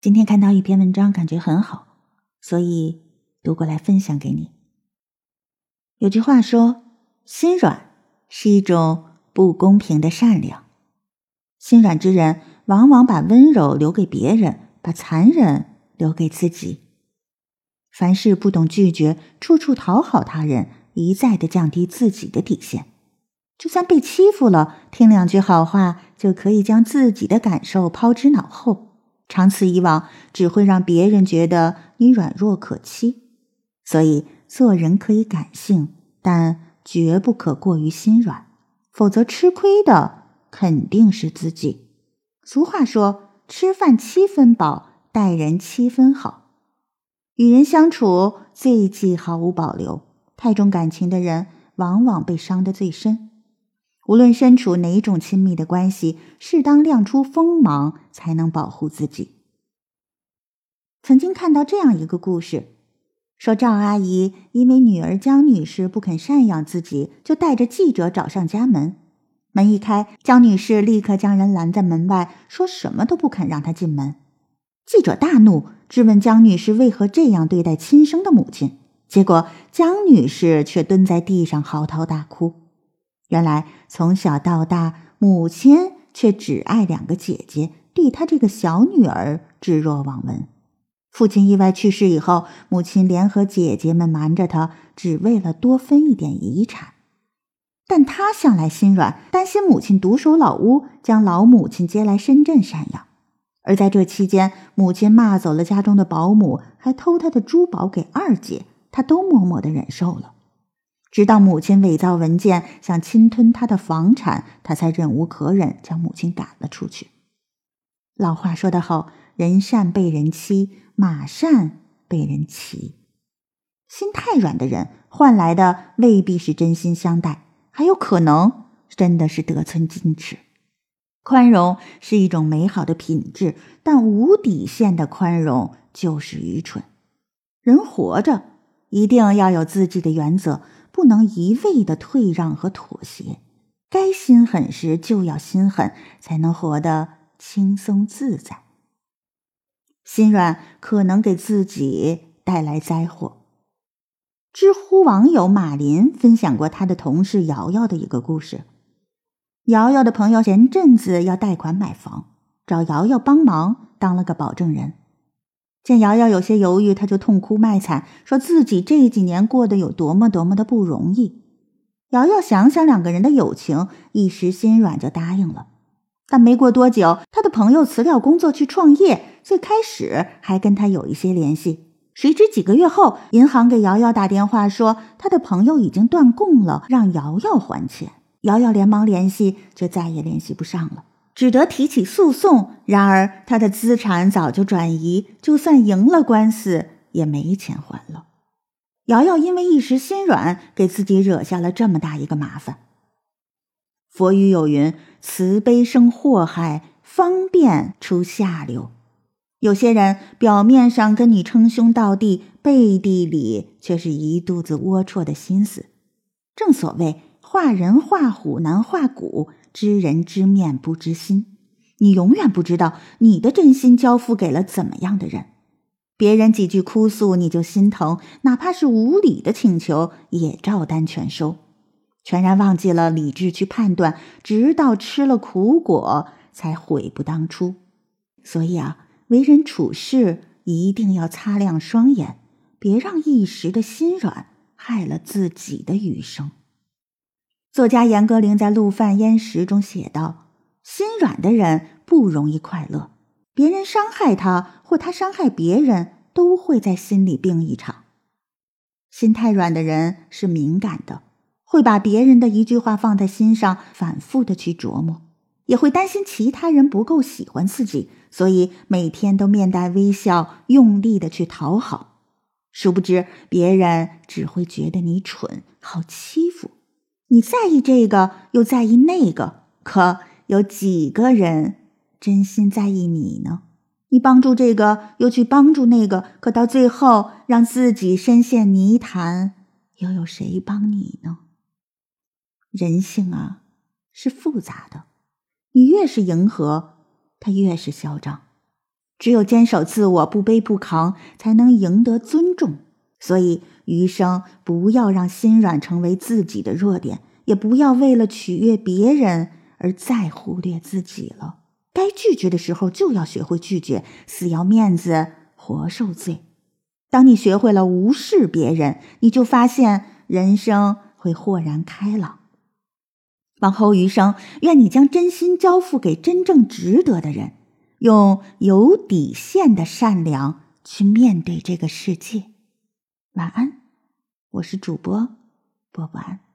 今天看到一篇文章，感觉很好，所以读过来分享给你。有句话说：“心软是一种不公平的善良。”心软之人往往把温柔留给别人，把残忍留给自己。凡事不懂拒绝，处处讨好他人，一再的降低自己的底线。就算被欺负了，听两句好话就可以将自己的感受抛之脑后，长此以往，只会让别人觉得你软弱可欺。所以，做人可以感性，但绝不可过于心软，否则吃亏的肯定是自己。俗话说：“吃饭七分饱，待人七分好。”与人相处，最忌毫无保留。太重感情的人，往往被伤得最深。无论身处哪种亲密的关系，适当亮出锋芒，才能保护自己。曾经看到这样一个故事，说赵阿姨因为女儿江女士不肯赡养自己，就带着记者找上家门。门一开，江女士立刻将人拦在门外，说什么都不肯让她进门。记者大怒，质问江女士为何这样对待亲生的母亲。结果江女士却蹲在地上嚎啕大哭。原来从小到大，母亲却只爱两个姐姐，对她这个小女儿置若罔闻。父亲意外去世以后，母亲联合姐姐们瞒着她，只为了多分一点遗产。但她向来心软，担心母亲独守老屋，将老母亲接来深圳赡养。而在这期间，母亲骂走了家中的保姆，还偷她的珠宝给二姐，她都默默的忍受了。直到母亲伪造文件，想侵吞他的房产，他才忍无可忍，将母亲赶了出去。老话说得好：“人善被人欺，马善被人骑。”心太软的人，换来的未必是真心相待，还有可能真的是得寸进尺。宽容是一种美好的品质，但无底线的宽容就是愚蠢。人活着，一定要有自己的原则。不能一味的退让和妥协，该心狠时就要心狠，才能活得轻松自在。心软可能给自己带来灾祸。知乎网友马林分享过他的同事瑶瑶的一个故事：瑶瑶的朋友前阵子要贷款买房，找瑶瑶帮忙当了个保证人。见瑶瑶有些犹豫，他就痛哭卖惨，说自己这几年过得有多么多么的不容易。瑶瑶想想两个人的友情，一时心软就答应了。但没过多久，他的朋友辞掉工作去创业，最开始还跟他有一些联系。谁知几个月后，银行给瑶瑶打电话说，他的朋友已经断供了，让瑶瑶还钱。瑶瑶连忙联系，却再也联系不上了。只得提起诉讼，然而他的资产早就转移，就算赢了官司也没钱还了。瑶瑶因为一时心软，给自己惹下了这么大一个麻烦。佛语有云：“慈悲生祸害，方便出下流。”有些人表面上跟你称兄道弟，背地里却是一肚子龌龊的心思。正所谓“画人画虎难画骨”。知人知面不知心，你永远不知道你的真心交付给了怎么样的人。别人几句哭诉你就心疼，哪怕是无理的请求也照单全收，全然忘记了理智去判断，直到吃了苦果才悔不当初。所以啊，为人处事一定要擦亮双眼，别让一时的心软害了自己的余生。作家严歌苓在《陆犯焉识》中写道：“心软的人不容易快乐，别人伤害他或他伤害别人，都会在心里病一场。心太软的人是敏感的，会把别人的一句话放在心上，反复的去琢磨，也会担心其他人不够喜欢自己，所以每天都面带微笑，用力的去讨好。殊不知，别人只会觉得你蠢，好欺负。”你在意这个，又在意那个，可有几个人真心在意你呢？你帮助这个，又去帮助那个，可到最后让自己深陷泥潭，又有谁帮你呢？人性啊，是复杂的，你越是迎合，他越是嚣张。只有坚守自我，不卑不亢，才能赢得尊重。所以，余生不要让心软成为自己的弱点，也不要为了取悦别人而再忽略自己了。该拒绝的时候就要学会拒绝，死要面子活受罪。当你学会了无视别人，你就发现人生会豁然开朗。往后余生，愿你将真心交付给真正值得的人，用有底线的善良去面对这个世界。晚安，我是主播波波安。